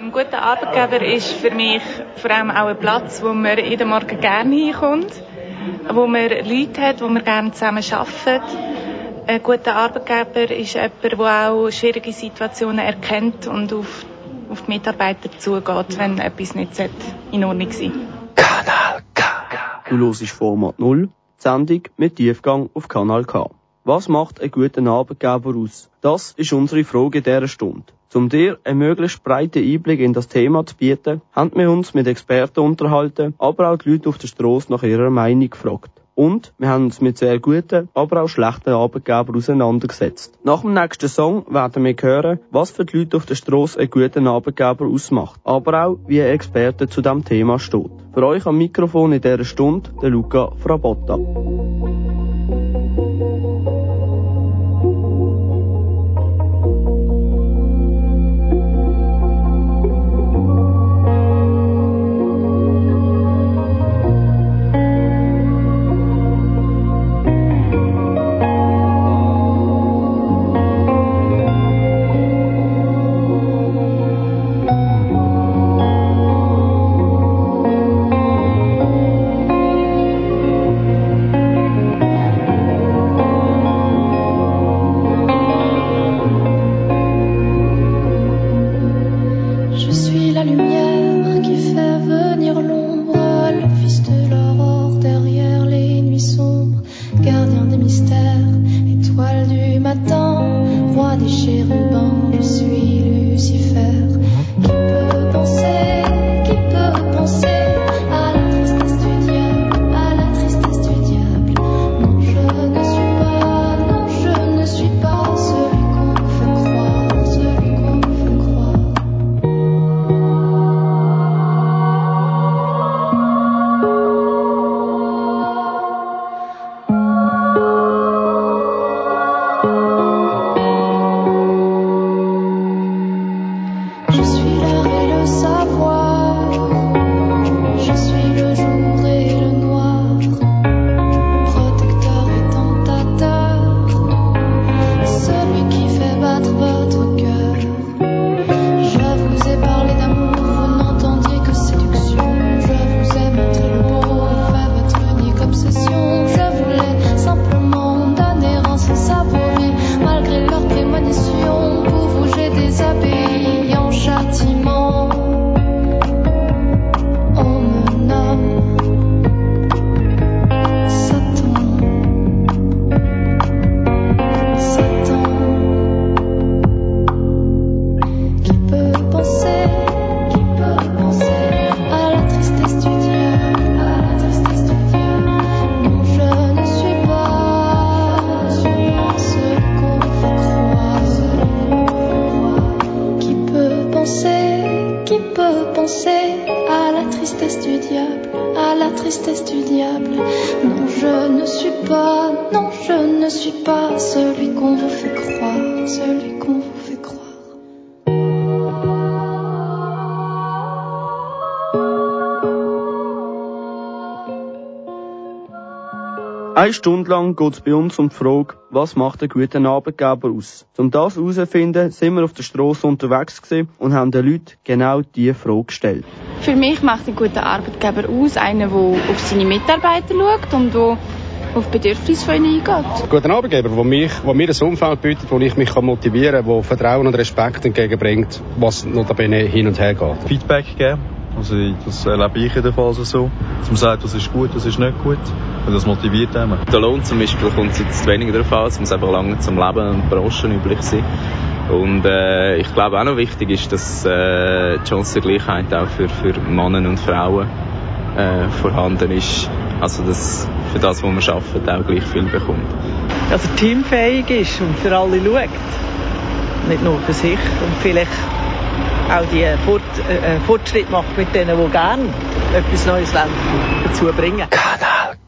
Ein guter Arbeitgeber ist für mich vor allem auch ein Platz, wo man jeden Morgen gerne hinkommt, wo man Leute hat, wo man gerne zusammen arbeitet. Ein guter Arbeitgeber ist jemand, der auch schwierige Situationen erkennt und auf, auf die Mitarbeiter zugeht, wenn etwas nicht in Ordnung sein Kanal K. Du hörst Format 0, die Sendung mit Tiefgang auf Kanal K. Was macht einen guten Arbeitgeber aus? Das ist unsere Frage dieser Stunde. Um dir einen möglichst breiten Einblick in das Thema zu bieten, haben wir uns mit Experten unterhalten, aber auch die Leute auf der Straße nach ihrer Meinung gefragt. Und wir haben uns mit sehr guten, aber auch schlechten Arbeitgebern auseinandergesetzt. Nach dem nächsten Song werden wir hören, was für die Leute auf der Straße einen guten Arbeitgeber ausmacht, aber auch, wie ein Experte zu diesem Thema steht. Für euch am Mikrofon in dieser Stunde der Luca Frabotta. Eine Stunde lang geht es bei uns um die Frage, was macht einen guten Arbeitgeber aus? Um das herauszufinden, sind wir auf der Straße unterwegs und haben den Leuten genau diese Frage gestellt. Für mich macht ein guter Arbeitgeber aus, einer, der auf seine Mitarbeiter schaut und der auf Bedürfnisse von ihnen eingeht. Ein guter Arbeitgeber, der, mich, der mir ein Umfeld bietet, wo ich mich motivieren kann, der Vertrauen und Respekt entgegenbringt, was notabene hin und her geht. Feedback geben also das erlebe ich in der Phase so. Dass man sagt, das ist gut, das ist nicht gut. Und das motiviert einen. Der Lohn zum Beispiel kommt jetzt weniger darauf an, es muss einfach lange zum Leben und Branchen üblich sein. Und äh, ich glaube auch noch wichtig ist, dass äh, die Chancengleichheit auch für, für Männer und Frauen äh, vorhanden ist. Also dass für das, was man arbeitet, auch gleich viel bekommt. Dass er teamfähig ist und für alle schaut. Nicht nur für sich und vielleicht auch die Fort, äh, äh, Fortschritt macht mit denen, die gerne etwas Neues dazu bringen. Kanal K.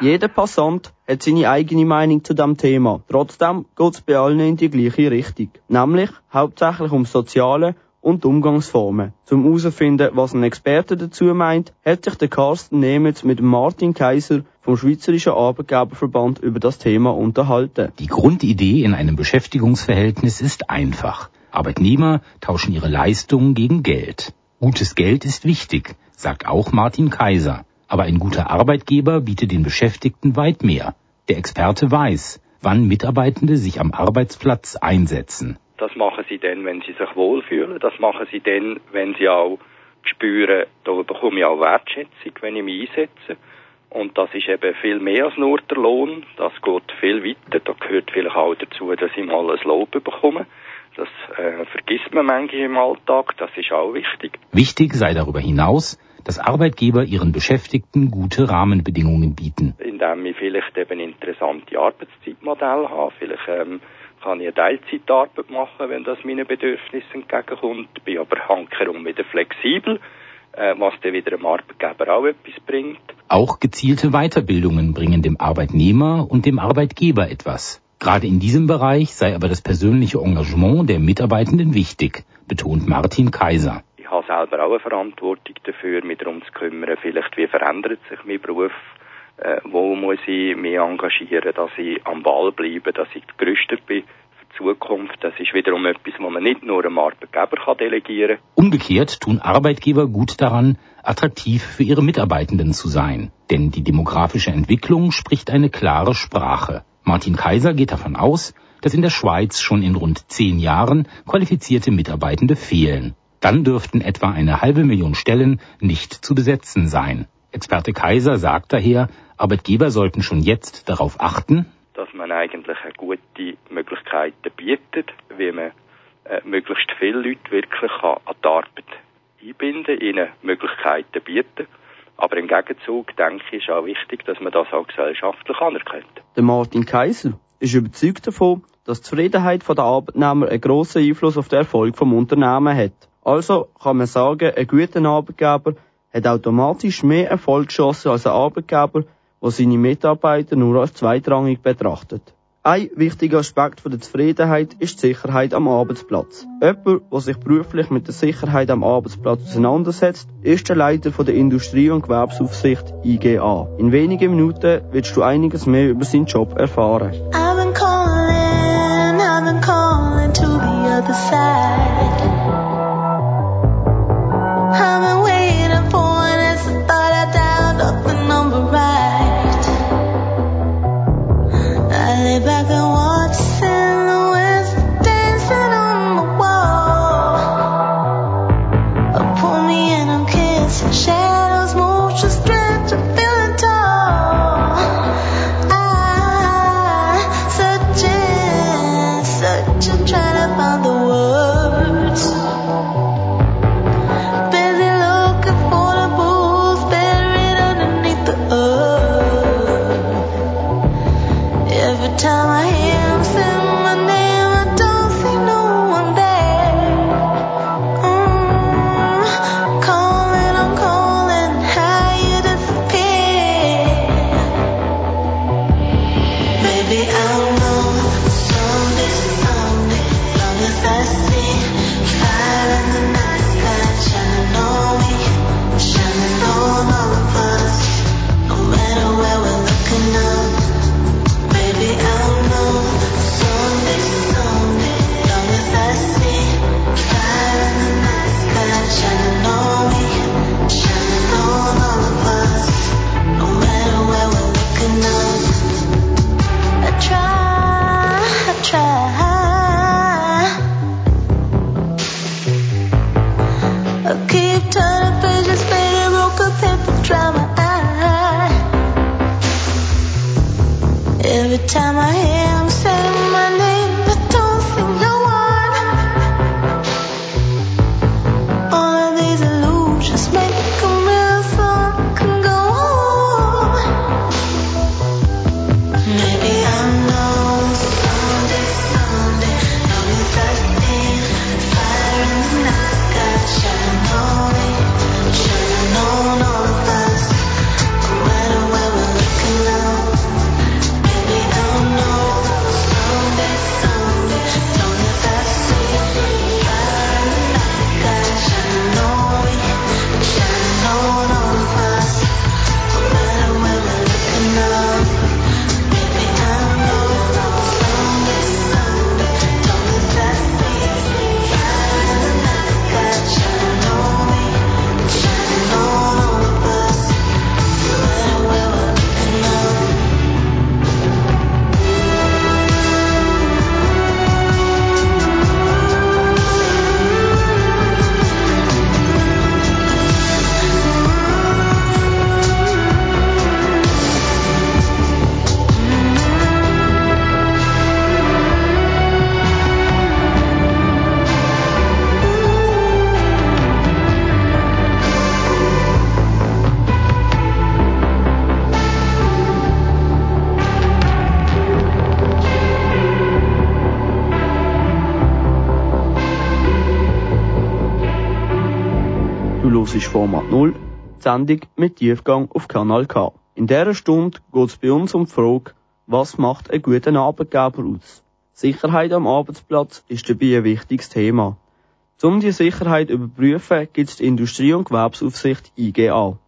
Jeder Passant hat seine eigene Meinung zu dem Thema. Trotzdem geht es bei allen in die gleiche Richtung. Nämlich hauptsächlich um Soziale und Umgangsformen. Zum herauszufinden, was ein Experte dazu meint, hat sich der Carsten Nemetz mit Martin Kaiser vom Schweizerischen Arbeitgeberverband über das Thema unterhalten. Die Grundidee in einem Beschäftigungsverhältnis ist einfach. Arbeitnehmer tauschen ihre Leistungen gegen Geld. Gutes Geld ist wichtig, sagt auch Martin Kaiser. Aber ein guter Arbeitgeber bietet den Beschäftigten weit mehr. Der Experte weiß, wann Mitarbeitende sich am Arbeitsplatz einsetzen. Das machen sie dann, wenn sie sich wohlfühlen. Das machen sie dann, wenn sie auch spüren, da bekomme ich auch Wertschätzung, wenn ich mich einsetze. Und das ist eben viel mehr als nur der Lohn. Das geht viel weiter. Da gehört vielleicht auch dazu, dass ich mal ein Lob bekomme. Das äh, vergisst man manchmal im Alltag. Das ist auch wichtig. Wichtig sei darüber hinaus, dass Arbeitgeber ihren Beschäftigten gute Rahmenbedingungen bieten. Indem ich vielleicht eben interessante Arbeitszeitmodelle habe. Vielleicht ähm, kann ich eine Teilzeitarbeit machen, wenn das meinen Bedürfnissen entgegenkommt. Bin aber hankerum wieder flexibel, äh, was dann wieder dem Arbeitgeber auch etwas bringt. Auch gezielte Weiterbildungen bringen dem Arbeitnehmer und dem Arbeitgeber etwas. Gerade in diesem Bereich sei aber das persönliche Engagement der Mitarbeitenden wichtig, betont Martin Kaiser. Ich habe selber auch eine Verantwortung dafür, mich darum zu kümmern, vielleicht wie verändert sich mein Beruf, äh, wo muss ich mich engagieren, dass ich am Ball bleibe, dass ich gerüstet bin für die Zukunft. Das ist wiederum etwas, was man nicht nur einem Arbeitgeber kann delegieren kann. Umgekehrt tun Arbeitgeber gut daran, attraktiv für ihre Mitarbeitenden zu sein. Denn die demografische Entwicklung spricht eine klare Sprache. Martin Kaiser geht davon aus, dass in der Schweiz schon in rund zehn Jahren qualifizierte Mitarbeitende fehlen. Dann dürften etwa eine halbe Million Stellen nicht zu besetzen sein. Experte Kaiser sagt daher, Arbeitgeber sollten schon jetzt darauf achten, dass man eigentlich eine gute Möglichkeiten bietet, wie man äh, möglichst viele Leute wirklich an die Arbeit einbinden, ihnen Möglichkeiten bieten. Aber im Gegenzug, denke ich, ist auch wichtig, dass man das auch gesellschaftlich anerkennt. Der Martin Kaiser ist überzeugt davon, dass die Zufriedenheit der Arbeitnehmer einen grossen Einfluss auf den Erfolg des Unternehmens hat. Also kann man sagen, ein guter Arbeitgeber hat automatisch mehr Erfolgschancen als ein Arbeitgeber, der seine Mitarbeiter nur als zweitrangig betrachtet. Ein wichtiger Aspekt der Zufriedenheit ist die Sicherheit am Arbeitsplatz. Jemand, der sich beruflich mit der Sicherheit am Arbeitsplatz auseinandersetzt, ist der Leiter der Industrie- und Gewerbsaufsicht IGA. In wenigen Minuten willst du einiges mehr über seinen Job erfahren. I've Sendung mit Tiefgang auf Kanal K. In dieser Stunde geht es bei uns um die Frage, was macht einen guten Arbeitgeber aus? Sicherheit am Arbeitsplatz ist dabei ein wichtiges Thema. Um die Sicherheit zu überprüfen, gibt es die Industrie- und Gewerbesaufsicht IGA.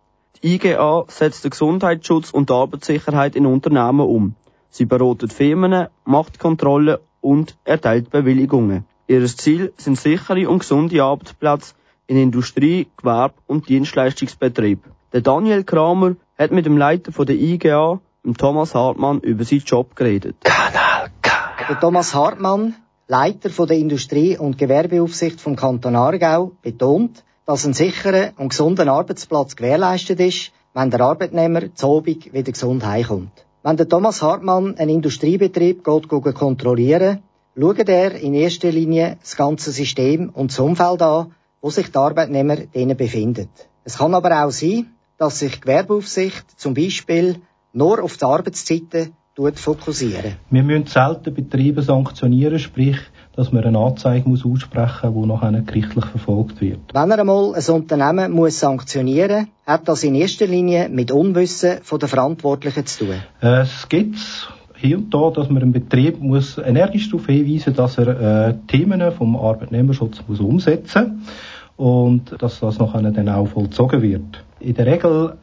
Die IGA setzt den Gesundheitsschutz und die Arbeitssicherheit in Unternehmen um. Sie beratet Firmen, macht Kontrollen und erteilt Bewilligungen. Ihr Ziel sind sichere und gesunde Arbeitsplätze in Industrie, Gewerbe und Dienstleistungsbetrieb. Der Daniel Kramer hat mit dem Leiter von der IGA, dem Thomas Hartmann, über seinen Job geredet. Kanal K. Der Thomas Hartmann, Leiter von der Industrie- und Gewerbeaufsicht vom Kanton Aargau, betont, dass ein sicherer und gesunder Arbeitsplatz gewährleistet ist, wenn der Arbeitnehmer Abend wieder gesund heimkommt. Wenn der Thomas Hartmann einen Industriebetrieb geht, geht kontrollieren, schaut er in erster Linie das ganze System und das Umfeld an, wo sich der Arbeitnehmer drinnen befindet. Es kann aber auch sein, dass sich die Gewerbeaufsicht zum Beispiel nur auf die Arbeitszeiten fokussieren. Wir müssen selten Betriebe sanktionieren, sprich, dass man eine Anzeige muss aussprechen muss, die nachher gerichtlich verfolgt wird. Wenn er einmal ein Unternehmen muss sanktionieren muss, hat das in erster Linie mit Unwissen von der Verantwortlichen zu tun. Es gibt hier und da, dass man einen Betrieb muss energisch darauf hinweisen dass er äh, Themen vom Arbeitnehmerschutz muss umsetzen und dass das nachher dann auch vollzogen wird. In der Regel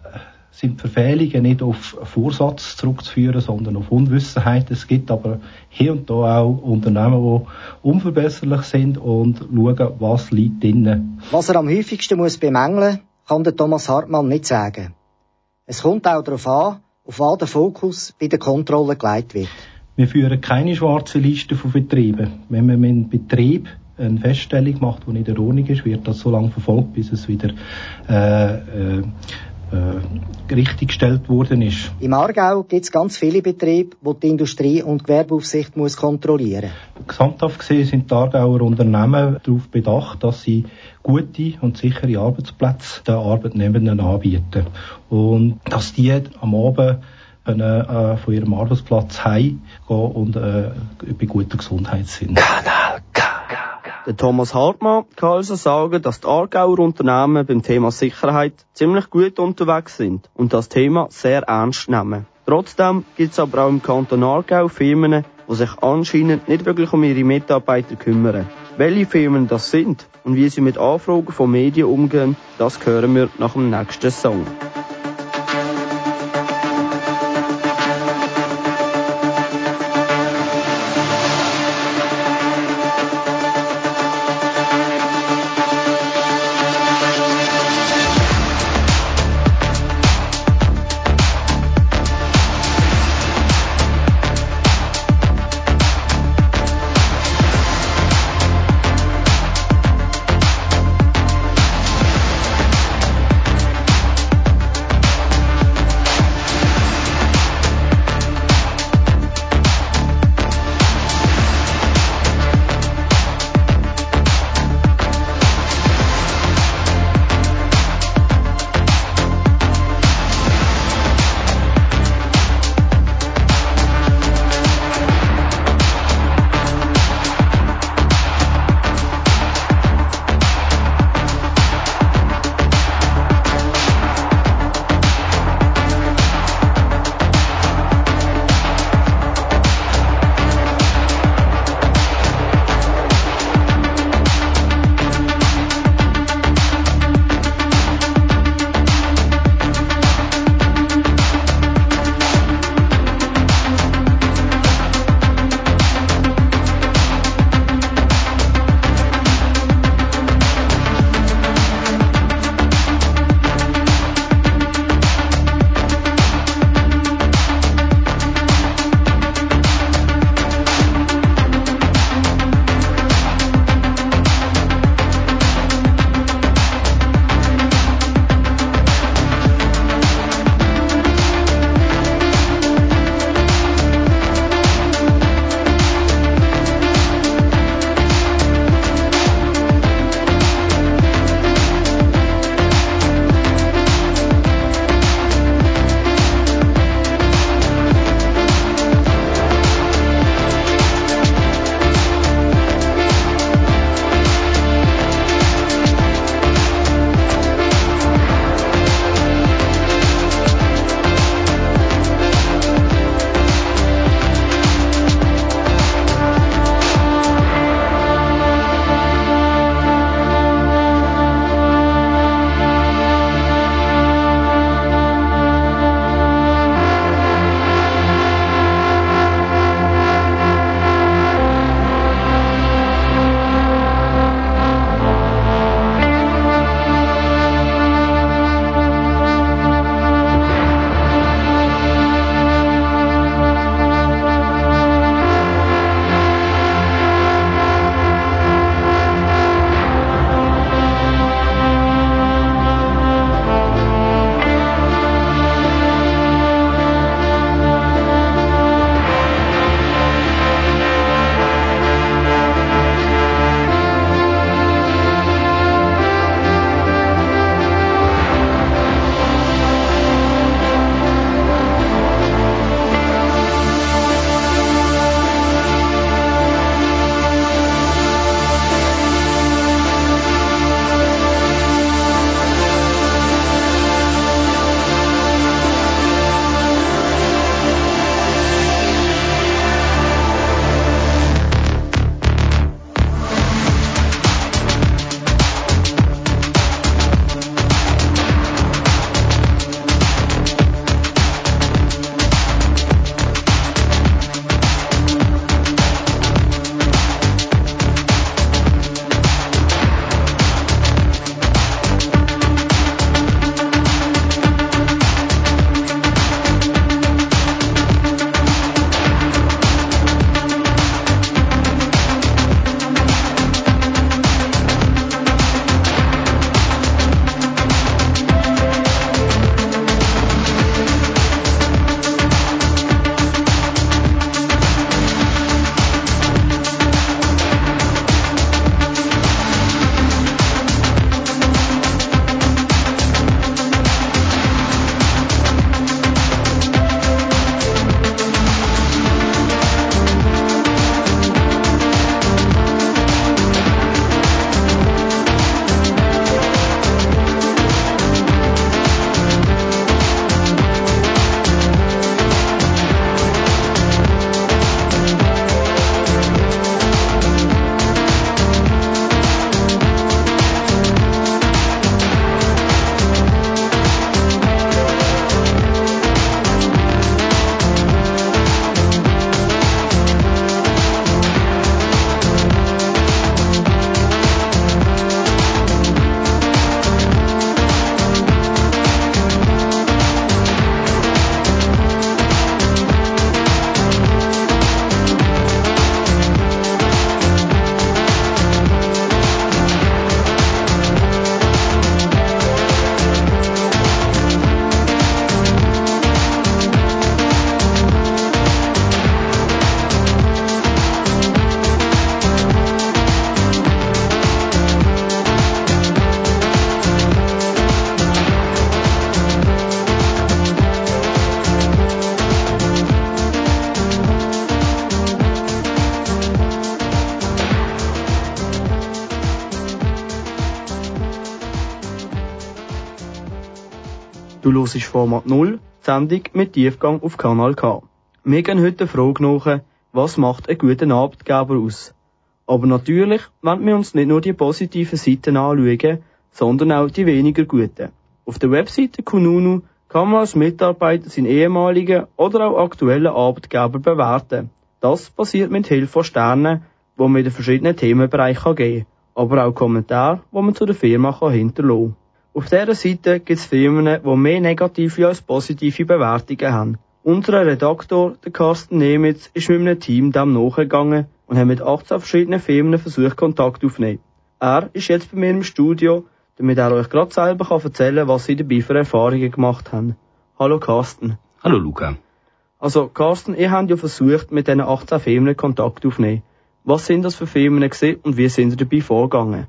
sind Verfehlungen nicht auf Vorsatz zurückzuführen, sondern auf Unwissenheit. Es gibt aber hier und da auch Unternehmen, die unverbesserlich sind und schauen, was liegt drinnen. Was er am häufigsten muss bemängeln, kann der Thomas Hartmann nicht sagen. Es kommt auch darauf an, auf was der Fokus bei der Kontrolle gelegt wird. Wir führen keine schwarze Liste von Betrieben. Wenn man mit einem Betrieb eine Feststellung macht, die nicht in Ordnung ist, wird das so lange verfolgt, bis es wieder äh, äh, äh, richtiggestellt worden ist. Im Aargau gibt es ganz viele Betriebe, wo die Industrie- und Gewerbeaufsicht muss kontrollieren muss. Gesamthaft gesehen sind die Aargauer Unternehmen darauf bedacht, dass sie gute und sichere Arbeitsplätze den Arbeitnehmenden anbieten. Und dass die am Abend können, äh, von ihrem Arbeitsplatz heimgehen und äh, bei guter Gesundheit sind. Kanal K. Thomas Hartmann kann also sagen, dass die Aargauer Unternehmen beim Thema Sicherheit ziemlich gut unterwegs sind und das Thema sehr ernst nehmen. Trotzdem gibt es aber auch im Kanton Aargau Firmen, die sich anscheinend nicht wirklich um ihre Mitarbeiter kümmern. Welche Firmen das sind und wie sie mit Anfragen von Medien umgehen, das hören wir nach dem nächsten Song. Hörst Format 0, die Sendung mit Tiefgang auf Kanal K. Wir gehen heute der Frage nach, was macht einen guten Arbeitgeber aus? Aber natürlich wollen wir uns nicht nur die positiven Seiten anschauen, sondern auch die weniger guten. Auf der Webseite Kununu kann man als Mitarbeiter seinen ehemaligen oder auch aktuellen Arbeitgeber bewerten. Das passiert mit Hilfe von Sternen, die man in den verschiedenen Themenbereichen geben kann, aber auch Kommentare, die man zu der Firma hinterlassen kann. Auf dieser Seite gibt es Firmen, die mehr negative als positive Bewertungen haben. Unser Redaktor, der Carsten Nemitz, ist mit einem Team dem nachgegangen und hat mit 18 verschiedenen Firmen versucht, Kontakt aufzunehmen. Er ist jetzt bei mir im Studio, damit er euch gerade selber erzählen kann, was sie dabei für Erfahrungen gemacht haben. Hallo Carsten. Hallo Luca. Also Carsten, ihr habt ja versucht, mit diesen 18 Firmen Kontakt aufzunehmen. Was sind das für Firmen und wie sind ihr dabei vorgegangen?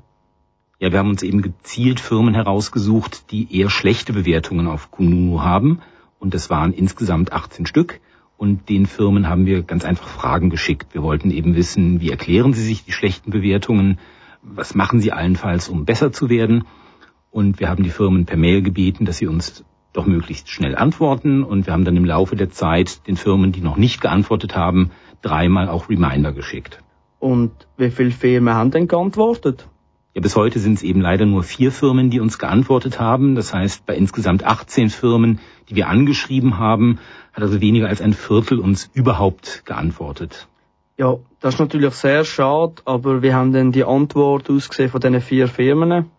Ja, wir haben uns eben gezielt Firmen herausgesucht, die eher schlechte Bewertungen auf Kununu haben. Und das waren insgesamt 18 Stück. Und den Firmen haben wir ganz einfach Fragen geschickt. Wir wollten eben wissen, wie erklären sie sich die schlechten Bewertungen? Was machen sie allenfalls, um besser zu werden? Und wir haben die Firmen per Mail gebeten, dass sie uns doch möglichst schnell antworten. Und wir haben dann im Laufe der Zeit den Firmen, die noch nicht geantwortet haben, dreimal auch Reminder geschickt. Und wie viele Firmen haben denn geantwortet? Ja, bis heute sind es eben leider nur vier Firmen, die uns geantwortet haben. Das heißt, bei insgesamt 18 Firmen, die wir angeschrieben haben, hat also weniger als ein Viertel uns überhaupt geantwortet. Ja, das ist natürlich sehr schade, aber wie haben denn die Antwort ausgesehen von diesen vier Firmen?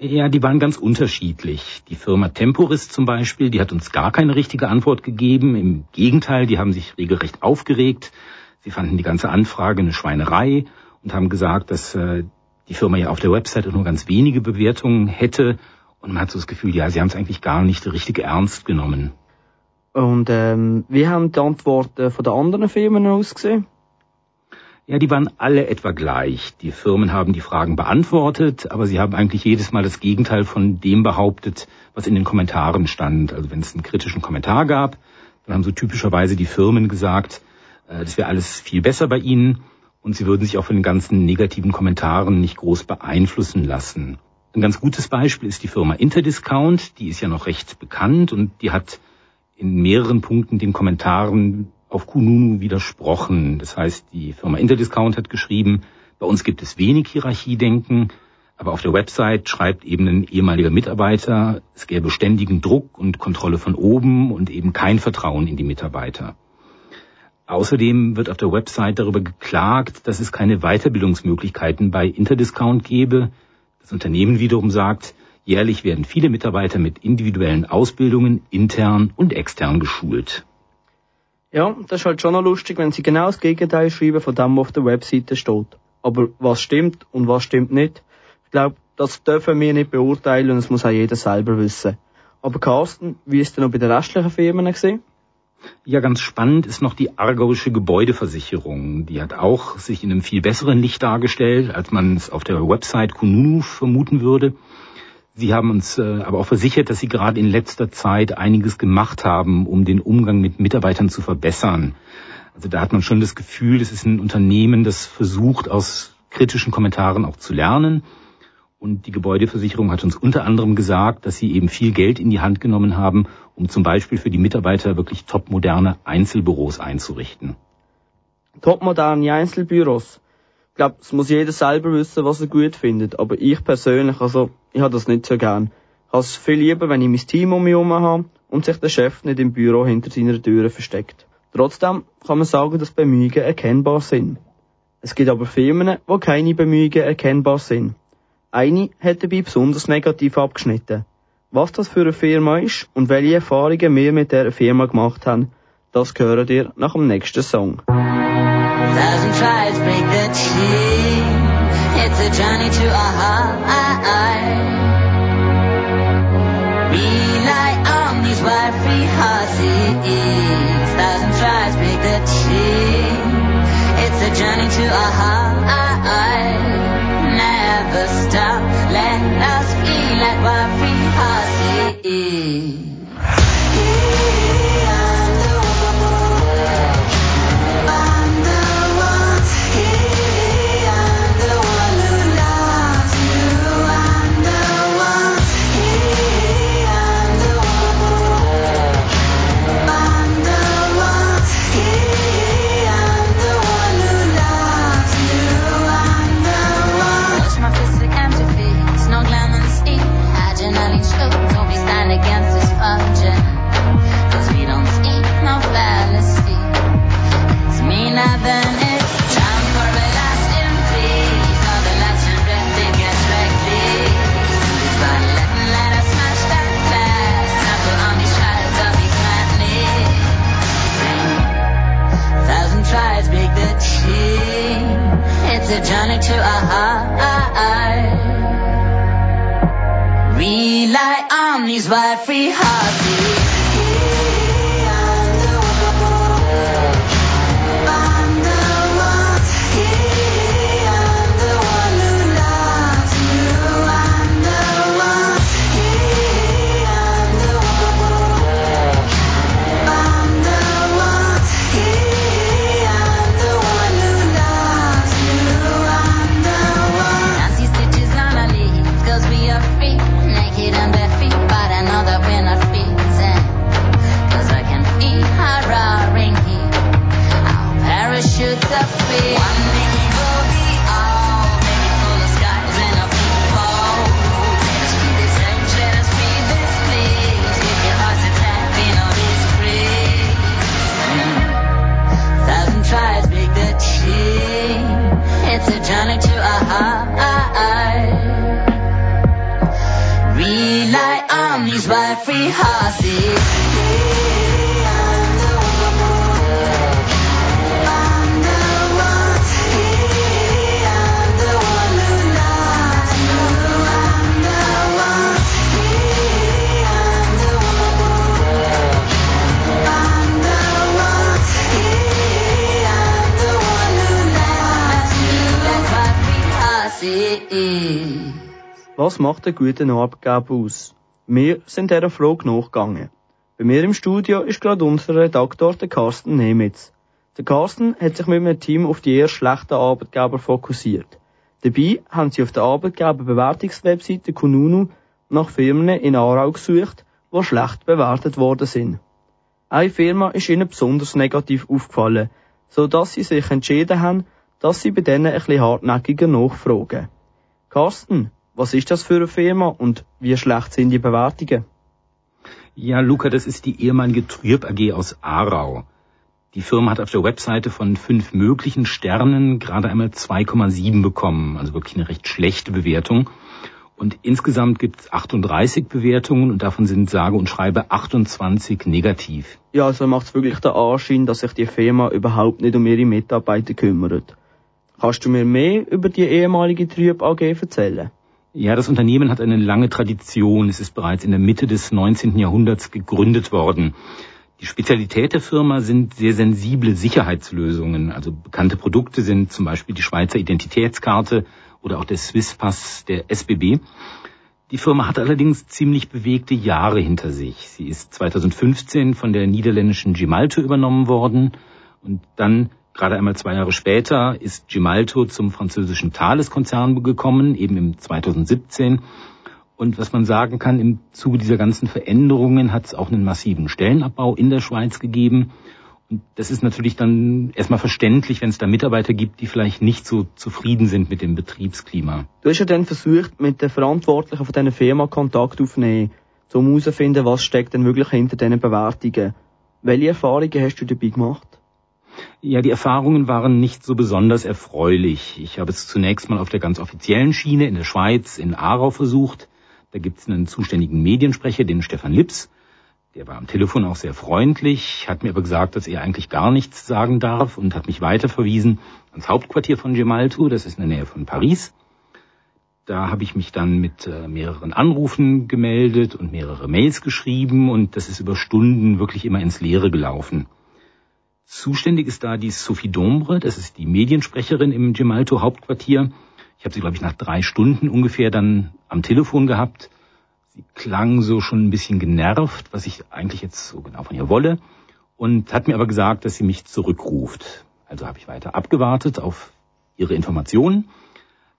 Ja, die waren ganz unterschiedlich. Die Firma Temporis zum Beispiel, die hat uns gar keine richtige Antwort gegeben. Im Gegenteil, die haben sich regelrecht aufgeregt. Sie fanden die ganze Anfrage eine Schweinerei und haben gesagt, dass äh, die Firma ja auf der Webseite nur ganz wenige Bewertungen hätte. Und man hat so das Gefühl, ja, sie haben es eigentlich gar nicht richtig ernst genommen. Und ähm, wie haben die Antworten von den anderen Firmen ausgesehen? Ja, die waren alle etwa gleich. Die Firmen haben die Fragen beantwortet, aber sie haben eigentlich jedes Mal das Gegenteil von dem behauptet, was in den Kommentaren stand. Also wenn es einen kritischen Kommentar gab, dann haben so typischerweise die Firmen gesagt, äh, das wäre alles viel besser bei ihnen und sie würden sich auch von den ganzen negativen Kommentaren nicht groß beeinflussen lassen. Ein ganz gutes Beispiel ist die Firma Interdiscount, die ist ja noch recht bekannt und die hat in mehreren Punkten den Kommentaren auf Kununu widersprochen. Das heißt, die Firma Interdiscount hat geschrieben, bei uns gibt es wenig Hierarchiedenken, aber auf der Website schreibt eben ein ehemaliger Mitarbeiter, es gäbe ständigen Druck und Kontrolle von oben und eben kein Vertrauen in die Mitarbeiter. Außerdem wird auf der Website darüber geklagt, dass es keine Weiterbildungsmöglichkeiten bei Interdiscount gebe. Das Unternehmen wiederum sagt, jährlich werden viele Mitarbeiter mit individuellen Ausbildungen intern und extern geschult. Ja, das ist halt schon noch lustig, wenn sie genau das Gegenteil schreiben von dem, was auf der Webseite steht. Aber was stimmt und was stimmt nicht, ich glaube, das dürfen wir nicht beurteilen und das muss auch jeder selber wissen. Aber Carsten, wie ist denn noch bei den restlichen Firmen gesehen? Ja, ganz spannend ist noch die Aargauische Gebäudeversicherung. Die hat auch sich in einem viel besseren Licht dargestellt, als man es auf der Website Kununu vermuten würde. Sie haben uns äh, aber auch versichert, dass Sie gerade in letzter Zeit einiges gemacht haben, um den Umgang mit Mitarbeitern zu verbessern. Also da hat man schon das Gefühl, es ist ein Unternehmen, das versucht, aus kritischen Kommentaren auch zu lernen und die Gebäudeversicherung hat uns unter anderem gesagt, dass sie eben viel Geld in die Hand genommen haben, um zum Beispiel für die Mitarbeiter wirklich topmoderne Einzelbüros einzurichten. Topmoderne Einzelbüros. Ich glaube, es muss jeder selber wissen, was er gut findet. Aber ich persönlich, also, ich habe das nicht so gern. Ich habe es viel lieber, wenn ich mein Team um mich herum habe und sich der Chef nicht im Büro hinter seiner Türe versteckt. Trotzdem kann man sagen, dass Bemühungen erkennbar sind. Es gibt aber Firmen, wo keine Bemühungen erkennbar sind. Eine hat dabei besonders negativ abgeschnitten. Was das für eine Firma ist und welche Erfahrungen wir mit der Firma gemacht haben, das hören ihr nach dem nächsten Song. Journey to a high never stop. Let us feel like what free horses. to Was macht einen guten Arbeitgeber aus? Wir sind dieser Frage nachgegangen. Bei mir im Studio ist gerade unser Redaktor, der Carsten Nemitz. Der Carsten hat sich mit einem Team auf die eher schlechten Arbeitgeber fokussiert. Dabei haben sie auf der Arbeitgeberbewertungswebseite Kununu nach Firmen in Aarau gesucht, die schlecht bewertet worden sind. Eine Firma ist ihnen besonders negativ aufgefallen, so dass sie sich entschieden haben, dass sie bei denen ein bisschen hartnäckiger nachfragen. Carsten, was ist das für eine Firma und wie schlecht sind die Bewertungen? Ja, Luca, das ist die ehemalige Trüb AG aus Aarau. Die Firma hat auf der Webseite von fünf möglichen Sternen gerade einmal 2,7 bekommen, also wirklich eine recht schlechte Bewertung. Und insgesamt gibt es 38 Bewertungen und davon sind sage und schreibe 28 negativ. Ja, also macht es wirklich den Anschein, dass sich die Firma überhaupt nicht um ihre Mitarbeiter kümmert. Kannst du mir mehr über die ehemalige Trüb AG erzählen? Ja, das Unternehmen hat eine lange Tradition. Es ist bereits in der Mitte des 19. Jahrhunderts gegründet worden. Die Spezialität der Firma sind sehr sensible Sicherheitslösungen. Also bekannte Produkte sind zum Beispiel die Schweizer Identitätskarte oder auch der Swisspass der SBB. Die Firma hat allerdings ziemlich bewegte Jahre hinter sich. Sie ist 2015 von der niederländischen Gemalto übernommen worden und dann Gerade einmal zwei Jahre später ist Gemalto zum französischen Thales-Konzern gekommen, eben im 2017. Und was man sagen kann, im Zuge dieser ganzen Veränderungen hat es auch einen massiven Stellenabbau in der Schweiz gegeben. Und das ist natürlich dann erstmal verständlich, wenn es da Mitarbeiter gibt, die vielleicht nicht so zufrieden sind mit dem Betriebsklima. Du hast ja dann versucht, mit den Verantwortlichen von dieser Firma Kontakt aufzunehmen, um herauszufinden, was steckt denn wirklich hinter diesen Bewertungen. Welche Erfahrungen hast du dabei gemacht? Ja, die Erfahrungen waren nicht so besonders erfreulich. Ich habe es zunächst mal auf der ganz offiziellen Schiene in der Schweiz, in Aarau versucht. Da gibt es einen zuständigen Mediensprecher, den Stefan Lips. Der war am Telefon auch sehr freundlich, hat mir aber gesagt, dass er eigentlich gar nichts sagen darf und hat mich weiterverwiesen ans Hauptquartier von Gemalto, das ist in der Nähe von Paris. Da habe ich mich dann mit äh, mehreren Anrufen gemeldet und mehrere Mails geschrieben und das ist über Stunden wirklich immer ins Leere gelaufen. Zuständig ist da die Sophie Dombre, das ist die Mediensprecherin im Gemalto Hauptquartier. Ich habe sie, glaube ich, nach drei Stunden ungefähr dann am Telefon gehabt. Sie klang so schon ein bisschen genervt, was ich eigentlich jetzt so genau von ihr wolle, und hat mir aber gesagt, dass sie mich zurückruft. Also habe ich weiter abgewartet auf ihre Informationen.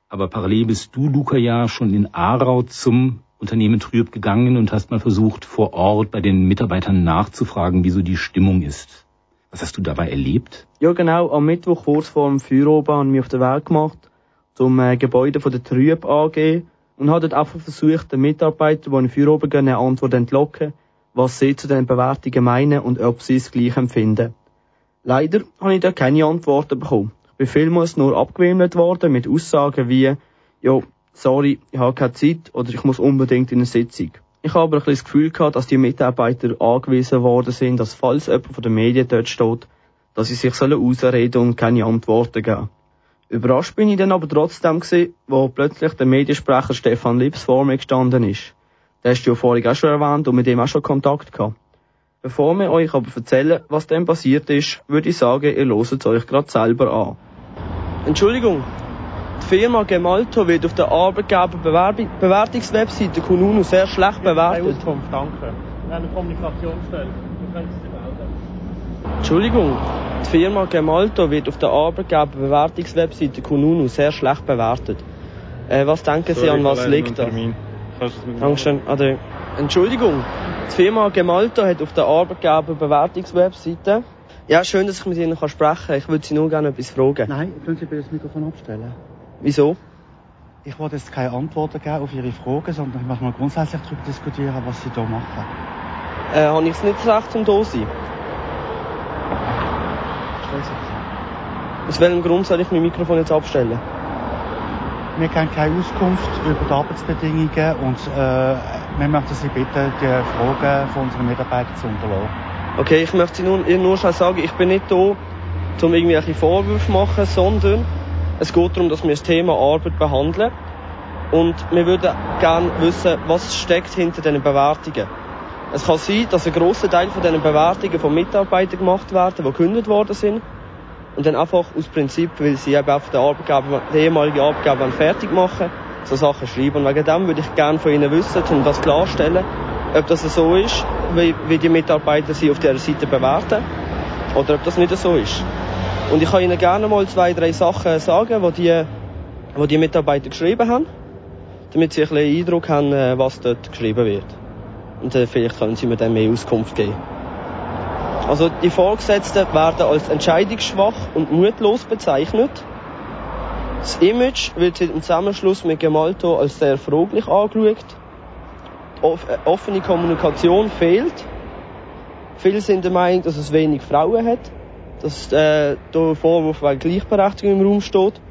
Aber parallel bist du, Luca, ja schon in Aarau zum Unternehmen Trüb gegangen und hast mal versucht, vor Ort bei den Mitarbeitern nachzufragen, wie so die Stimmung ist. Was hast du dabei erlebt? Ja, genau. Am Mittwoch kurz vor dem Feueroben habe ich mich auf den Weg gemacht zum äh, Gebäude von der Trüb AG und habe dort einfach versucht, den Mitarbeitern, die in den Feueroben gehen, eine Antwort entlocken, was sie zu den Bewertungen meinen und ob sie es gleich empfinden. Leider habe ich da keine Antworten bekommen. Ich bin vielmals nur abgewimmelt worden mit Aussagen wie, ja, sorry, ich habe keine Zeit oder ich muss unbedingt in eine Sitzung. Ich habe aber ein das Gefühl gehabt, dass die Mitarbeiter angewiesen worden sind, dass falls jemand von den Medien dort steht, dass sie sich ausreden und keine Antworten geben Überrascht bin ich dann aber trotzdem gewesen, wo plötzlich der Mediensprecher Stefan Lips vor mir gestanden ist. Der hast du ja vorhin auch schon erwähnt und mit dem auch schon Kontakt gehabt. Bevor wir euch aber erzählen, was dem passiert ist, würde ich sagen, ihr hört es euch gerade selber an. Entschuldigung, Firma Gemalto wird auf der Arbeitgeberbewertungswebseite Kununu sehr schlecht bewertet. Auskunft, danke. Wir haben eine Kommunikationsstelle. Wir können Sie melden. Entschuldigung, die Firma Gemalto wird auf der Arbeitgeberbewertungswebseite Kununu sehr schlecht bewertet. Äh, was denken Sie, an was liegt das? Dankeschön, Ade. Entschuldigung, die Firma Gemalto hat auf der Arbeitgeberbewertungswebseite ja, schön, dass ich mit Ihnen sprechen kann. Ich würde Sie nur gerne etwas fragen. Nein, können Sie bitte das Mikrofon abstellen? Wieso? Ich wollte jetzt keine Antworten geben auf Ihre Fragen, sondern ich möchte mal grundsätzlich darüber diskutieren, was Sie hier machen. Äh, habe ich es nicht recht zum da sein? Aus welchem Grund soll ich mein Mikrofon jetzt abstellen? Wir geben keine Auskunft über die Arbeitsbedingungen und äh, wir möchten Sie bitten, die Fragen von unseren Mitarbeitern zu unterlassen. Okay, ich möchte nur, nur schnell sagen, ich bin nicht da, um irgendwelche Vorwürfe zu machen, sondern es geht darum, dass wir das Thema Arbeit behandeln. Und wir würden gerne wissen, was steckt hinter diesen Bewertungen. Es kann sein, dass ein grosser Teil von diesen Bewertungen von Mitarbeitern gemacht werden, die gekündigt worden sind. Und dann einfach aus Prinzip, weil sie eben auch den, Arbeitgeber, den ehemaligen Arbeitgeber fertig machen, so Sachen schreiben. Und wegen dem würde ich gerne von Ihnen wissen, um das klarzustellen, ob das so ist, wie, wie die Mitarbeiter sie auf dieser Seite bewerten, oder ob das nicht so ist. Und ich kann Ihnen gerne mal zwei, drei Sachen sagen, die die, die, die Mitarbeiter geschrieben haben, damit Sie ein bisschen Eindruck haben, äh, was dort geschrieben wird. Und äh, vielleicht können Sie mir dann mehr Auskunft geben. Also die Vorgesetzten werden als entscheidungsschwach und mutlos bezeichnet. Das Image wird dem Zusammenschluss mit Gemalto als sehr fraglich angeschaut. Die äh, offene Kommunikation fehlt. Viele sind der Meinung, dass es wenig Frauen hat, dass äh, der Vorwurf wegen Gleichberechtigung im Raum steht.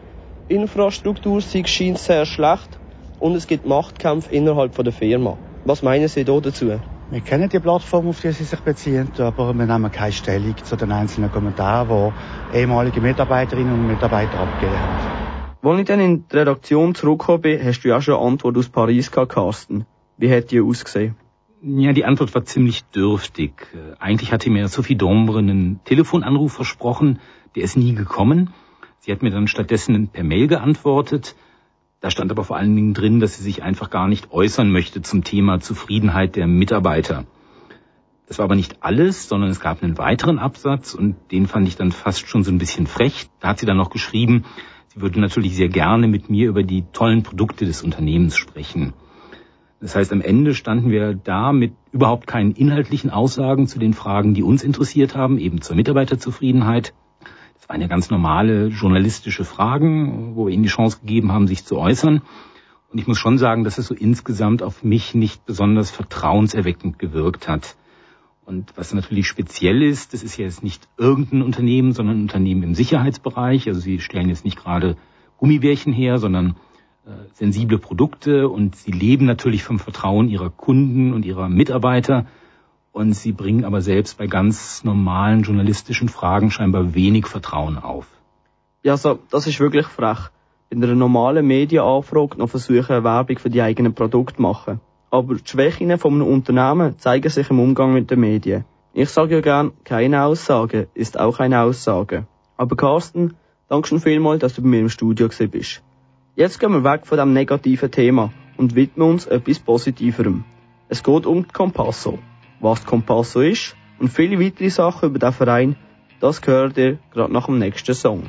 Infrastruktur scheint sehr schlecht und es gibt Machtkämpfe innerhalb der Firma. Was meinen Sie da dazu? Wir kennen die Plattform, auf die Sie sich beziehen, aber wir nehmen keine Stellung zu den einzelnen Kommentaren, die ehemalige Mitarbeiterinnen und Mitarbeiter abgegeben haben. Als ich dann in die Redaktion zurückgekommen bin, hast du ja schon eine Antwort aus Paris gehabt, Carsten. Wie hat die ausgesehen? Ja, die Antwort war ziemlich dürftig. Eigentlich hatte mir Sophie Dombre einen Telefonanruf versprochen, der ist nie gekommen. Sie hat mir dann stattdessen per Mail geantwortet. Da stand aber vor allen Dingen drin, dass sie sich einfach gar nicht äußern möchte zum Thema Zufriedenheit der Mitarbeiter. Das war aber nicht alles, sondern es gab einen weiteren Absatz und den fand ich dann fast schon so ein bisschen frech. Da hat sie dann noch geschrieben, sie würde natürlich sehr gerne mit mir über die tollen Produkte des Unternehmens sprechen. Das heißt, am Ende standen wir da mit überhaupt keinen inhaltlichen Aussagen zu den Fragen, die uns interessiert haben, eben zur Mitarbeiterzufriedenheit. Das waren ja ganz normale journalistische Fragen, wo wir ihnen die Chance gegeben haben, sich zu äußern. Und ich muss schon sagen, dass es so insgesamt auf mich nicht besonders vertrauenserweckend gewirkt hat. Und was natürlich speziell ist, das ist ja jetzt nicht irgendein Unternehmen, sondern ein Unternehmen im Sicherheitsbereich. Also sie stellen jetzt nicht gerade Gummibärchen her, sondern sensible Produkte und sie leben natürlich vom Vertrauen ihrer Kunden und ihrer Mitarbeiter. Und sie bringen aber selbst bei ganz normalen journalistischen Fragen scheinbar wenig Vertrauen auf. Ja, so, das ist wirklich frech. In einer normalen Medienanfrage noch versuchen, eine Werbung für die eigenen Produkte machen. Aber die Schwächen von einem Unternehmen zeigen sich im Umgang mit den Medien. Ich sage ja gern, keine Aussage ist auch eine Aussage. Aber Carsten, danke schon vielmals, dass du bei mir im Studio bist. Jetzt gehen wir weg von dem negativen Thema und widmen uns etwas Positiverem. Es geht um die Compasso. Was die Compasso ist und viele weitere Sachen über den Verein, das gehört ihr gerade nach dem nächsten Song.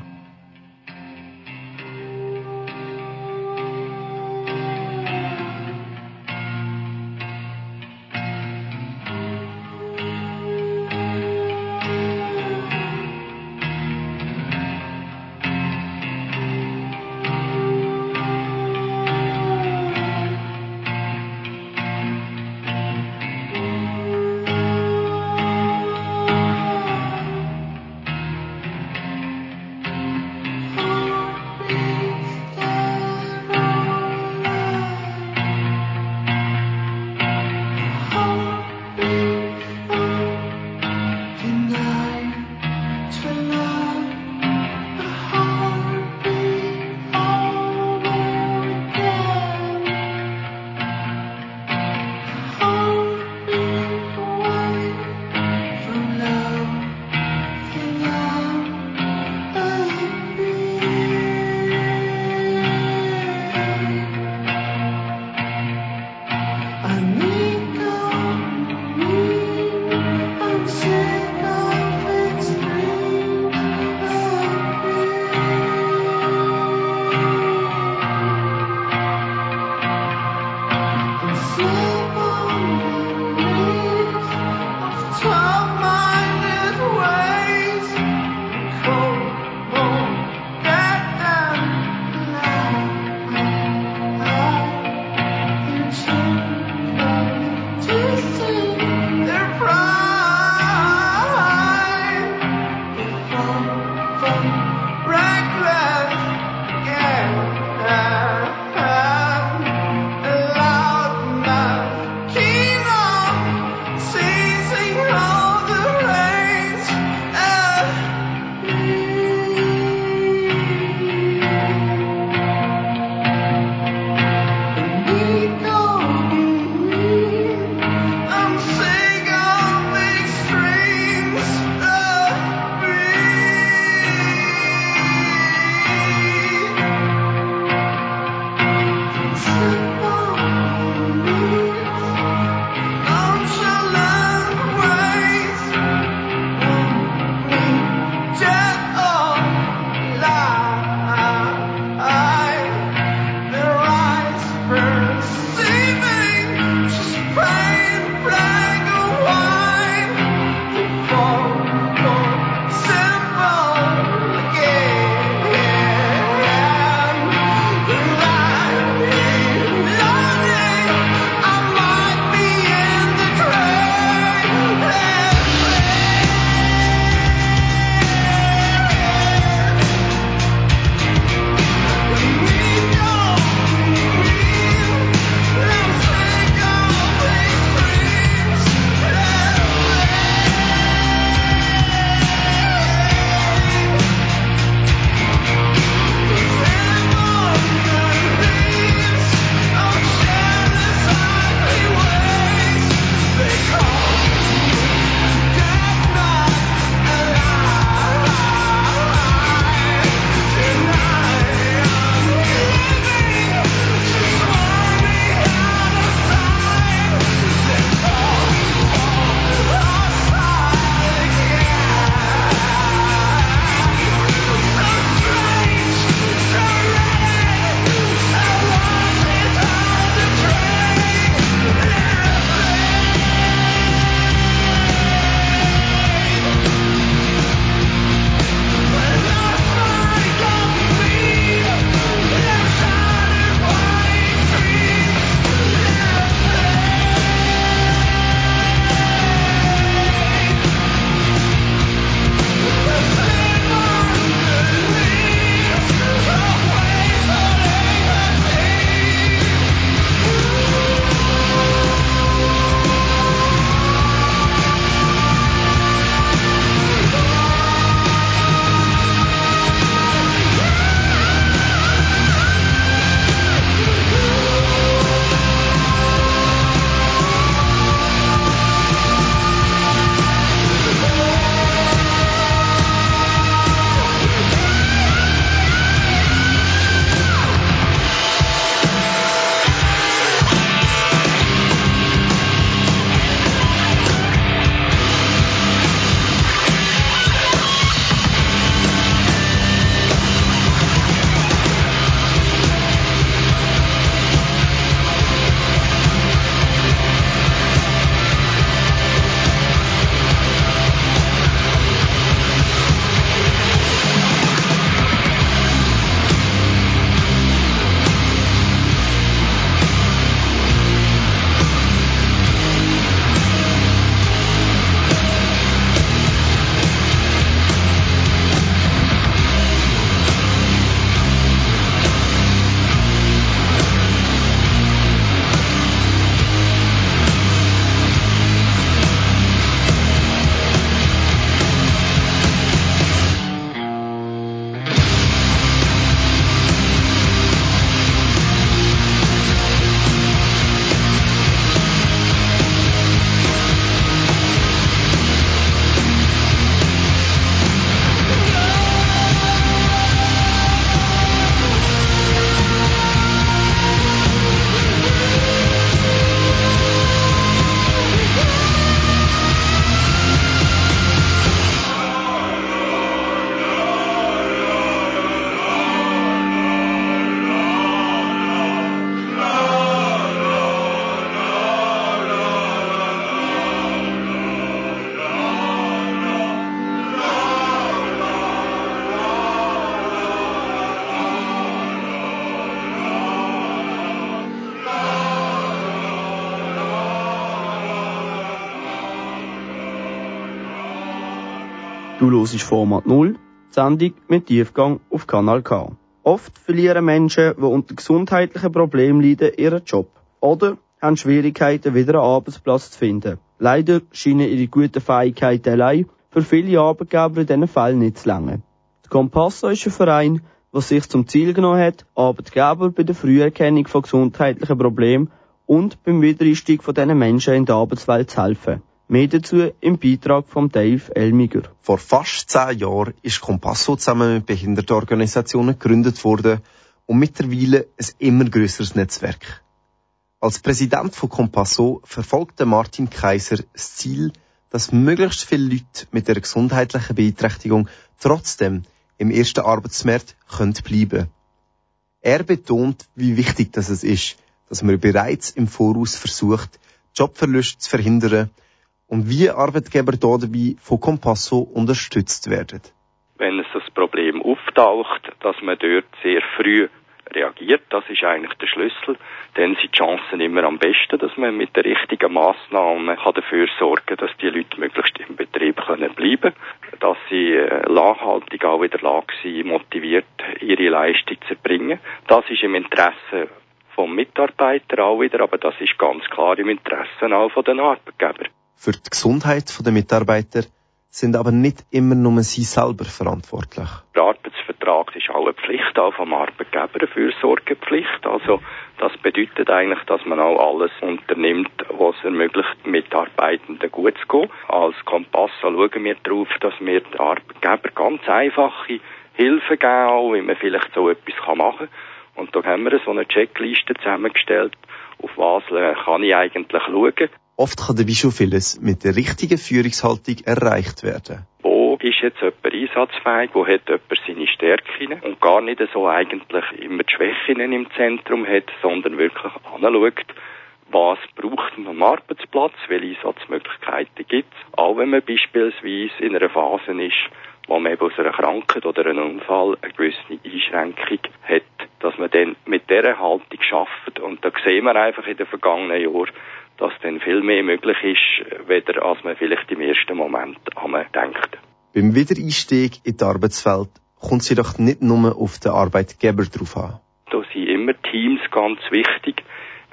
Hörst Format 0, die Sendung mit Tiefgang auf Kanal K. Oft verlieren Menschen, die unter gesundheitlichen Problemen leiden, ihren Job. Oder haben Schwierigkeiten, wieder einen Arbeitsplatz zu finden. Leider scheinen ihre guten Fähigkeiten allein für viele Arbeitgeber in diesen Fällen nicht zu lange. Der Kompasso ist ein Verein, der sich zum Ziel genommen hat, Arbeitgeber bei der Früherkennung von gesundheitlichen Problemen und beim Wiedereinstieg von diesen Menschen in die Arbeitswelt zu helfen. Mehr dazu im Beitrag von Dave Elmiger. Vor fast zehn Jahren ist Compasso zusammen mit Behindertenorganisationen gegründet worden und mittlerweile ein immer größeres Netzwerk. Als Präsident von Compasso verfolgte Martin Kaiser das Ziel, dass möglichst viele Leute mit einer gesundheitlichen Beeinträchtigung trotzdem im ersten Arbeitsmarkt können bleiben. Er betont, wie wichtig das ist, dass man bereits im Voraus versucht, Jobverluste zu verhindern und wie Arbeitgeber dabei von Compasso unterstützt werden. Wenn es das Problem auftaucht, dass man dort sehr früh reagiert, das ist eigentlich der Schlüssel. Dann sind die Chancen immer am besten, dass man mit der richtigen Massnahme kann dafür sorgen dass die Leute möglichst im Betrieb können bleiben dass sie äh, nachhaltig auch in der Lage sind, motiviert ihre Leistung zu erbringen. Das ist im Interesse vom Mitarbeiter auch wieder, aber das ist ganz klar im Interesse auch von den Arbeitgebern. Für die Gesundheit der Mitarbeiter sind aber nicht immer nur sie selber verantwortlich. Der Arbeitsvertrag ist auch eine Pflicht, auch vom Arbeitgeber eine Fürsorgepflicht. Also das bedeutet eigentlich, dass man auch alles unternimmt, was ermöglicht, Mitarbeitenden gut zu gehen. Als Kompass schauen wir darauf, dass wir den Arbeitgeber ganz einfache Hilfen geben, auch, wie man vielleicht so etwas machen kann. Und da haben wir so eine Checkliste zusammengestellt, auf was kann ich eigentlich schauen. Oft kann dabei schon vieles mit der richtigen Führungshaltung erreicht werden. Wo ist jetzt jemand einsatzfähig? Wo hat jemand seine Stärken? Und gar nicht so eigentlich immer die Schwächen im Zentrum hat, sondern wirklich anschaut, was braucht man am Arbeitsplatz, welche Einsatzmöglichkeiten gibt es. Auch wenn man beispielsweise in einer Phase ist, wo man eben aus einer Krankheit oder einem Unfall eine gewisse Einschränkung hat, dass man dann mit dieser Haltung schafft. Und da sehen wir einfach in den vergangenen Jahren, dass dann viel mehr möglich ist, weder als man vielleicht im ersten Moment an denkt. Beim Wiedereinstieg in die Arbeitswelt kommt sie doch nicht nur auf den Arbeitgeber drauf an. Da sind immer Teams ganz wichtig,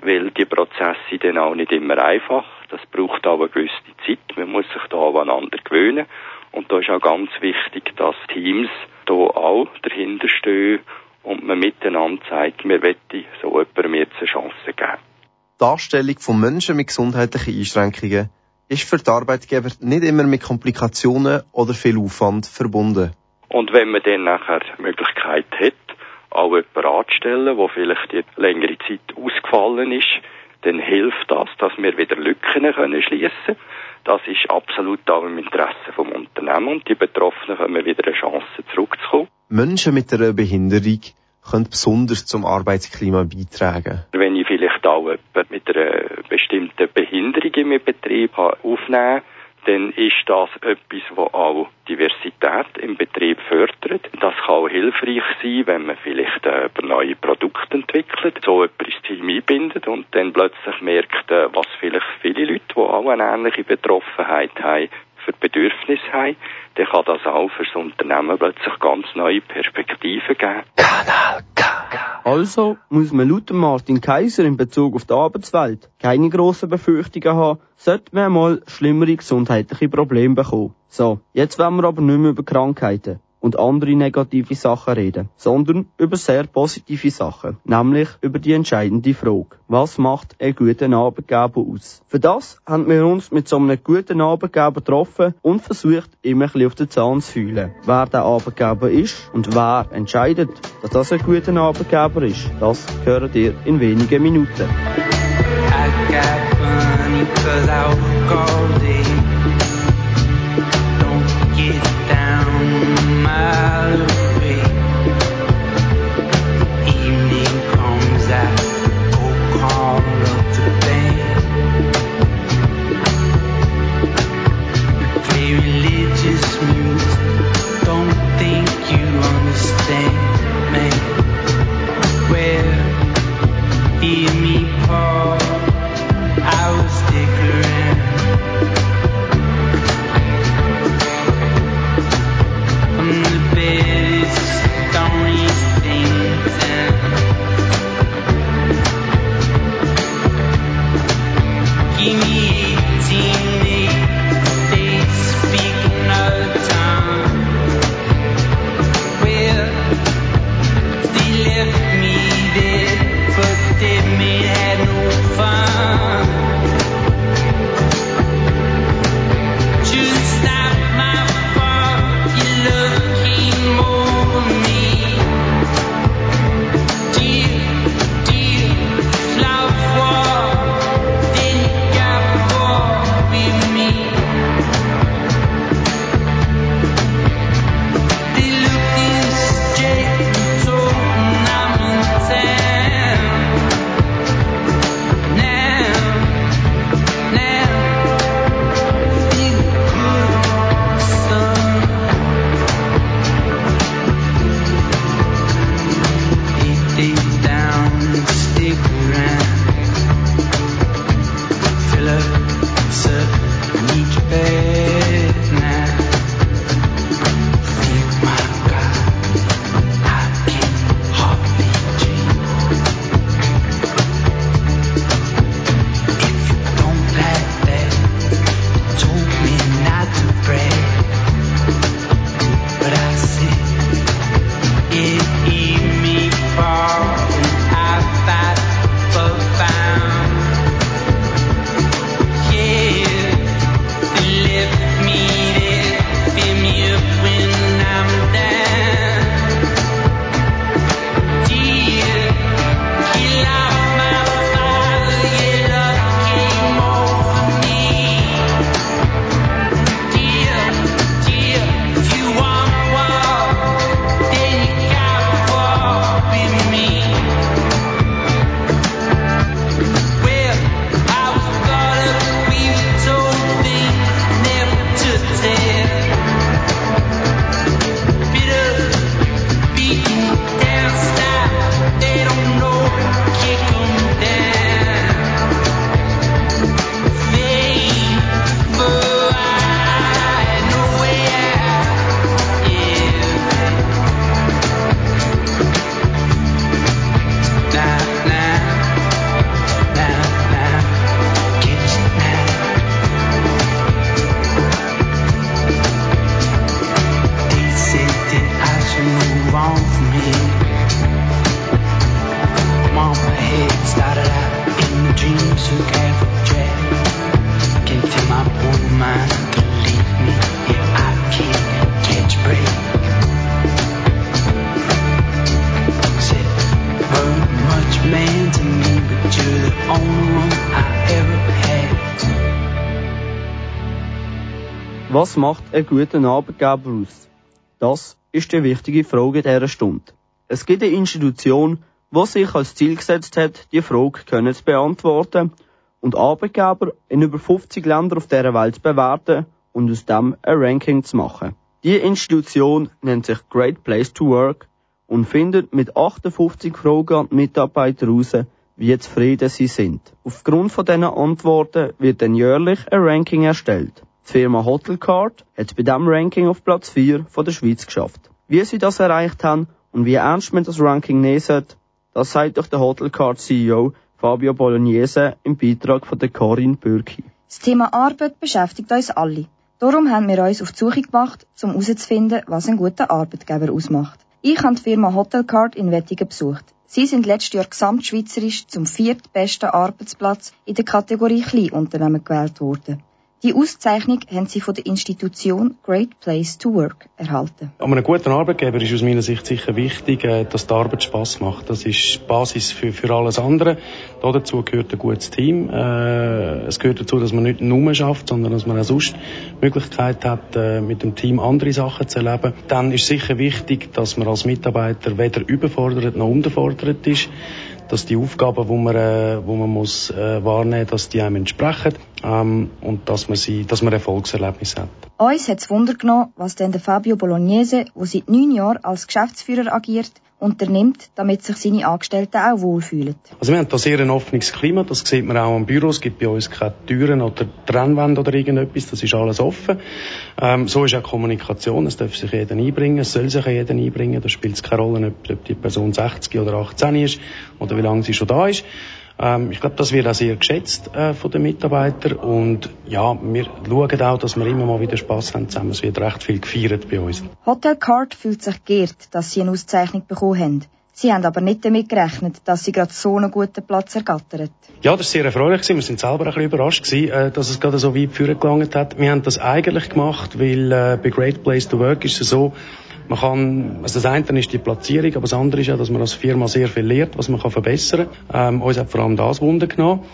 weil die Prozesse dann auch nicht immer einfach. Das braucht auch eine gewisse Zeit. Man muss sich da aneinander gewöhnen. Und da ist auch ganz wichtig, dass Teams da auch dahinter stehen und man miteinander zeigt, wir wollen so jemandem jetzt eine Chance geben. Die Darstellung von Menschen mit gesundheitlichen Einschränkungen ist für die Arbeitgeber nicht immer mit Komplikationen oder viel Aufwand verbunden. Und wenn man dann nachher die Möglichkeit hat, auch jemanden anzustellen, der vielleicht die längere Zeit ausgefallen ist, dann hilft das, dass wir wieder Lücken können schließen. Das ist absolut auch im Interesse vom Unternehmen und die Betroffenen haben wieder eine Chance zurückzukommen. Menschen mit einer Behinderung können besonders zum Arbeitsklima beitragen. Wenn ich vielleicht auch jemanden mit einer bestimmten Behinderung im Betrieb aufnehmen dann ist das etwas, was auch Diversität im Betrieb fördert. Das kann auch hilfreich sein, wenn man vielleicht äh, neue Produkte entwickelt, so jemand ins Team einbindet und dann plötzlich merkt, äh, was vielleicht viele Leute, die auch eine ähnliche Betroffenheit haben, für Bedürfnisse haben, dann kann das auch für das Unternehmen plötzlich ganz neue Perspektiven geben. Kanal K. Also muss man laut Martin Kaiser in Bezug auf die Arbeitswelt keine grossen Befürchtungen haben, sollte man mal schlimmere gesundheitliche Probleme bekommen. So, jetzt wollen wir aber nicht mehr über Krankheiten und andere negative Sachen reden, sondern über sehr positive Sachen, nämlich über die entscheidende Frage. Was macht einen guten Arbeitgeber aus? Für das haben wir uns mit so einem guten Arbeitgeber getroffen und versucht, immer ein auf den Zahn zu fühlen. Wer der Arbeitgeber ist und wer entscheidet, dass das ein guter Arbeitgeber ist, das hören ihr in wenigen Minuten. I got money cause I work all day. Was macht einen guten Arbeitgeber aus? Das ist die wichtige Frage dieser Stunde. Es gibt eine Institution, die sich als Ziel gesetzt hat, die Frage können zu beantworten und Arbeitgeber in über 50 Ländern auf dieser Welt zu bewerten und aus dem ein Ranking zu machen. Die Institution nennt sich Great Place to Work und findet mit 58 Fragen an die Mitarbeiter heraus, wie zufrieden sie sind. Aufgrund von diesen Antworten wird dann jährlich ein Ranking erstellt. Die Firma Hotelcard hat bei diesem Ranking auf Platz 4 von der Schweiz geschafft. Wie sie das erreicht haben und wie ernst man das Ranking nehmen sollte, das sagt durch der Hotelcard CEO Fabio Bolognese im Beitrag von der Corinne Bürki. Das Thema Arbeit beschäftigt uns alle. Darum haben wir uns auf die Suche gemacht, um herauszufinden, was ein guter Arbeitgeber ausmacht. Ich habe die Firma Hotelcard in Wettingen besucht. Sie sind letztes Jahr gesamtschweizerisch zum viertbesten Arbeitsplatz in der Kategorie Kleinunternehmen gewählt worden. Die Auszeichnung haben sie von der Institution Great Place to Work erhalten. Um einen guten Arbeitgeber ist aus meiner Sicht sicher wichtig, äh, dass die Arbeit Spass macht. Das ist die Basis für, für alles andere. dazu gehört ein gutes Team. Äh, es gehört dazu, dass man nicht nur schafft, sondern dass man auch sonst die Möglichkeit hat, äh, mit dem Team andere Sachen zu erleben. Dann ist sicher wichtig, dass man als Mitarbeiter weder überfordert noch unterfordert ist dass die Aufgaben, die man, äh, man muss äh, wahrnehmen, dass die einem entsprechen ähm, und dass man sie, dass man Erfolgserlebnis hat. Uns hat es Wunder genommen, was denn der Fabio Bolognese, der seit neun Jahren als Geschäftsführer agiert, unternimmt, damit sich seine Angestellten auch wohlfühlen. Also wir haben da sehr ein offenes Klima, das sieht man auch am Büro. Es gibt bei uns keine Türen oder Trennwände oder irgendetwas, das ist alles offen. Ähm, so ist auch Kommunikation, es darf sich jeder einbringen, es soll sich jeder einbringen, da spielt es keine Rolle, ob, die Person 60 oder 18 ist oder wie lange sie schon da ist. Ähm, ich glaube, das wird auch sehr geschätzt äh, von den Mitarbeitern und ja, wir schauen auch, dass wir immer mal wieder Spass haben zusammen. Es wird recht viel gefeiert bei uns. Hotel Card fühlt sich geehrt, dass sie eine Auszeichnung bekommen haben. Sie haben aber nicht damit gerechnet, dass sie gerade so einen guten Platz ergattert. Ja, das war sehr erfreulich. Wir sind selber ein bisschen überrascht, äh, dass es gerade so weit führen gelangt hat. Wir haben das eigentlich gemacht, weil äh, bei Great Place to Work ist es so, man kann, also das eine ist die Platzierung, aber das andere ist ja, dass man als Firma sehr viel lernt, was man kann verbessern kann. Ähm, uns hat vor allem das Wunder genommen.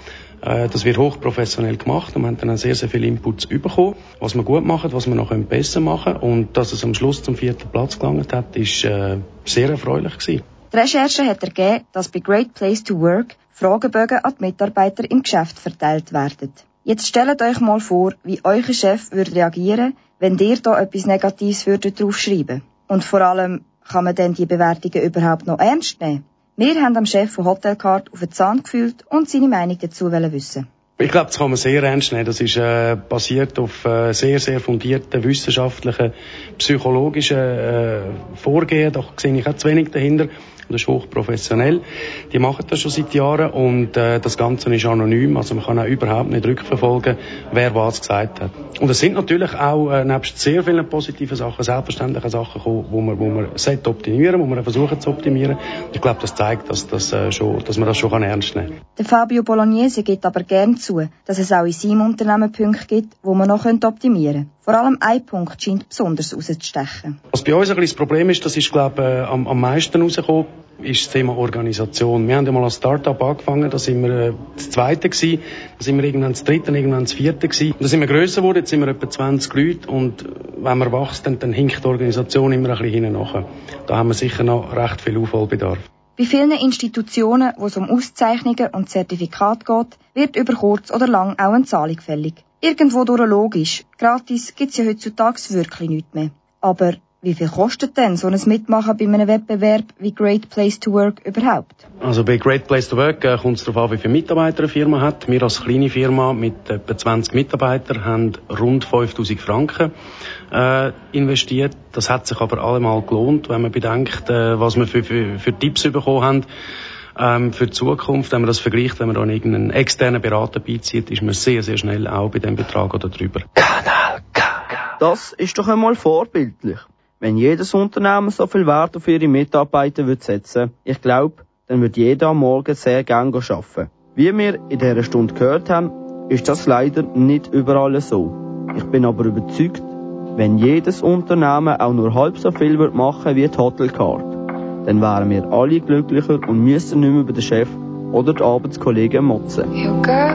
Äh, das wird hochprofessionell gemacht und wir haben dann sehr, sehr viele Inputs bekommen, was wir gut machen, was wir noch besser machen können. Und dass es am Schluss zum vierten Platz gelangt hat, ist äh, sehr erfreulich gewesen. Die Recherche hat ergeben, dass bei Great Place to Work Fragebögen an die Mitarbeiter im Geschäft verteilt werden. Jetzt stellt euch mal vor, wie euer Chef würde reagieren, wenn ihr da etwas Negatives würdet draufschreiben. Und vor allem, kann man denn die Bewertungen überhaupt noch ernst nehmen? Wir haben am Chef von Hotelcard auf den Zahn gefühlt und seine Meinung dazu wissen. Ich glaube, das kann man sehr ernst nehmen. Das ist äh, basiert auf äh, sehr, sehr fundierten wissenschaftlichen, psychologischen äh, Vorgehen. Da sehe ich auch zu wenig dahinter. Das ist hochprofessionell. Die machen das schon seit Jahren und äh, das Ganze ist anonym, also man kann auch überhaupt nicht rückverfolgen, wer was gesagt hat. Und es sind natürlich auch äh, nebst sehr vielen positiven Sachen selbstverständliche Sachen gekommen, wo man, wo man sollte optimieren, wo man versuchen zu optimieren. Ich glaube, das zeigt, dass, das, äh, schon, dass man das schon ernst nehmen kann. Der Fabio Bolognese gibt aber gern zu, dass es auch in seinem Unternehmen Punkte gibt, wo man noch optimieren könnte. Vor allem ein Punkt scheint besonders rauszustechen. Was bei uns ein bisschen das Problem ist, das ist, glaube ich, äh, am, am meisten rausgekommen, ist das Thema Organisation. Wir haben ja mal als Start-up angefangen, da sind wir äh, das Zweite gewesen, da sind wir irgendwann das Dritte, irgendwann das Vierte gewesen. Da sind wir grösser geworden, jetzt sind wir etwa 20 Leute und wenn man wächst, dann, dann hinkt die Organisation immer ein bisschen hinten nach. Da haben wir sicher noch recht viel Aufholbedarf. Bei vielen Institutionen, wo es um Auszeichnungen und Zertifikate geht, wird über kurz oder lang auch eine Zahlung fällig. Irgendwo durch logisch. Gratis gibt's ja heutzutage wirklich nichts mehr. Aber wie viel kostet denn so ein Mitmachen bei einem Wettbewerb wie Great Place to Work überhaupt? Also bei Great Place to Work äh, kommt es darauf an, wie viele Mitarbeiter eine Firma hat. Wir als kleine Firma mit etwa 20 Mitarbeitern haben rund 5000 Franken äh, investiert. Das hat sich aber allemal gelohnt, wenn man bedenkt, äh, was wir für, für, für Tipps bekommen haben ähm, für die Zukunft, wenn man das vergleicht, wenn man dann irgendeinen externen Berater beizieht, ist man sehr, sehr schnell auch bei dem Betrag oder drüber. Kanal K. Das ist doch einmal vorbildlich. Wenn jedes Unternehmen so viel Wert auf ihre Mitarbeiter würde setzen, ich glaube, dann würde jeder am Morgen sehr gern arbeiten. Wie wir in dieser Stunde gehört haben, ist das leider nicht überall so. Ich bin aber überzeugt, wenn jedes Unternehmen auch nur halb so viel machen wie die Hotelcard, dann wären wir alle glücklicher und müssen nicht mehr über den Chef oder die Arbeitskollegen motzen. You got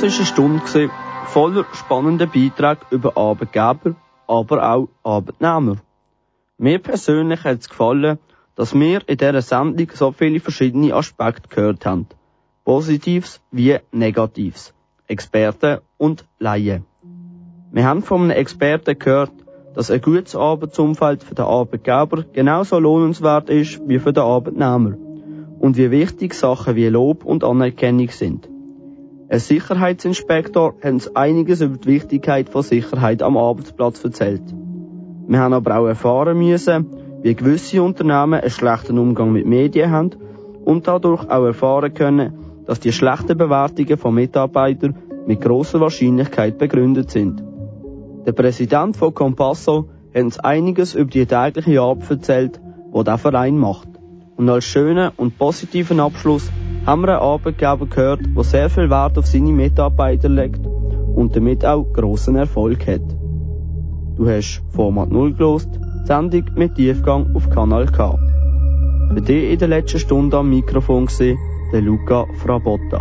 Das war eine Stunde voller spannender Beiträge über Arbeitgeber, aber auch Arbeitnehmer. Mir persönlich hat es gefallen, dass wir in dieser Sendung so viele verschiedene Aspekte gehört haben. Positives wie Negatives. Experten und Laien. Wir haben von einem Experten gehört, dass ein gutes Arbeitsumfeld für den Arbeitgeber genauso lohnenswert ist wie für den Arbeitnehmer und wie wichtig Sachen wie Lob und Anerkennung sind. Ein Sicherheitsinspektor hat uns einiges über die Wichtigkeit von Sicherheit am Arbeitsplatz erzählt. Wir haben aber auch erfahren müssen, wie gewisse Unternehmen einen schlechten Umgang mit Medien haben und dadurch auch erfahren können, dass die schlechten Bewertungen von Mitarbeitern mit großer Wahrscheinlichkeit begründet sind. Der Präsident von Compasso hat uns einiges über die tägliche Arbeit erzählt, die der Verein macht. Und als schönen und positiven Abschluss haben wir einen Arbeitgeber gehört, der sehr viel Wert auf seine Mitarbeiter legt und damit auch grossen Erfolg hat. Du hast Format 0 gelost, Sendung mit Tiefgang auf Kanal K. Für dich in der letzten Stunde am Mikrofon war der Luca Frabotta.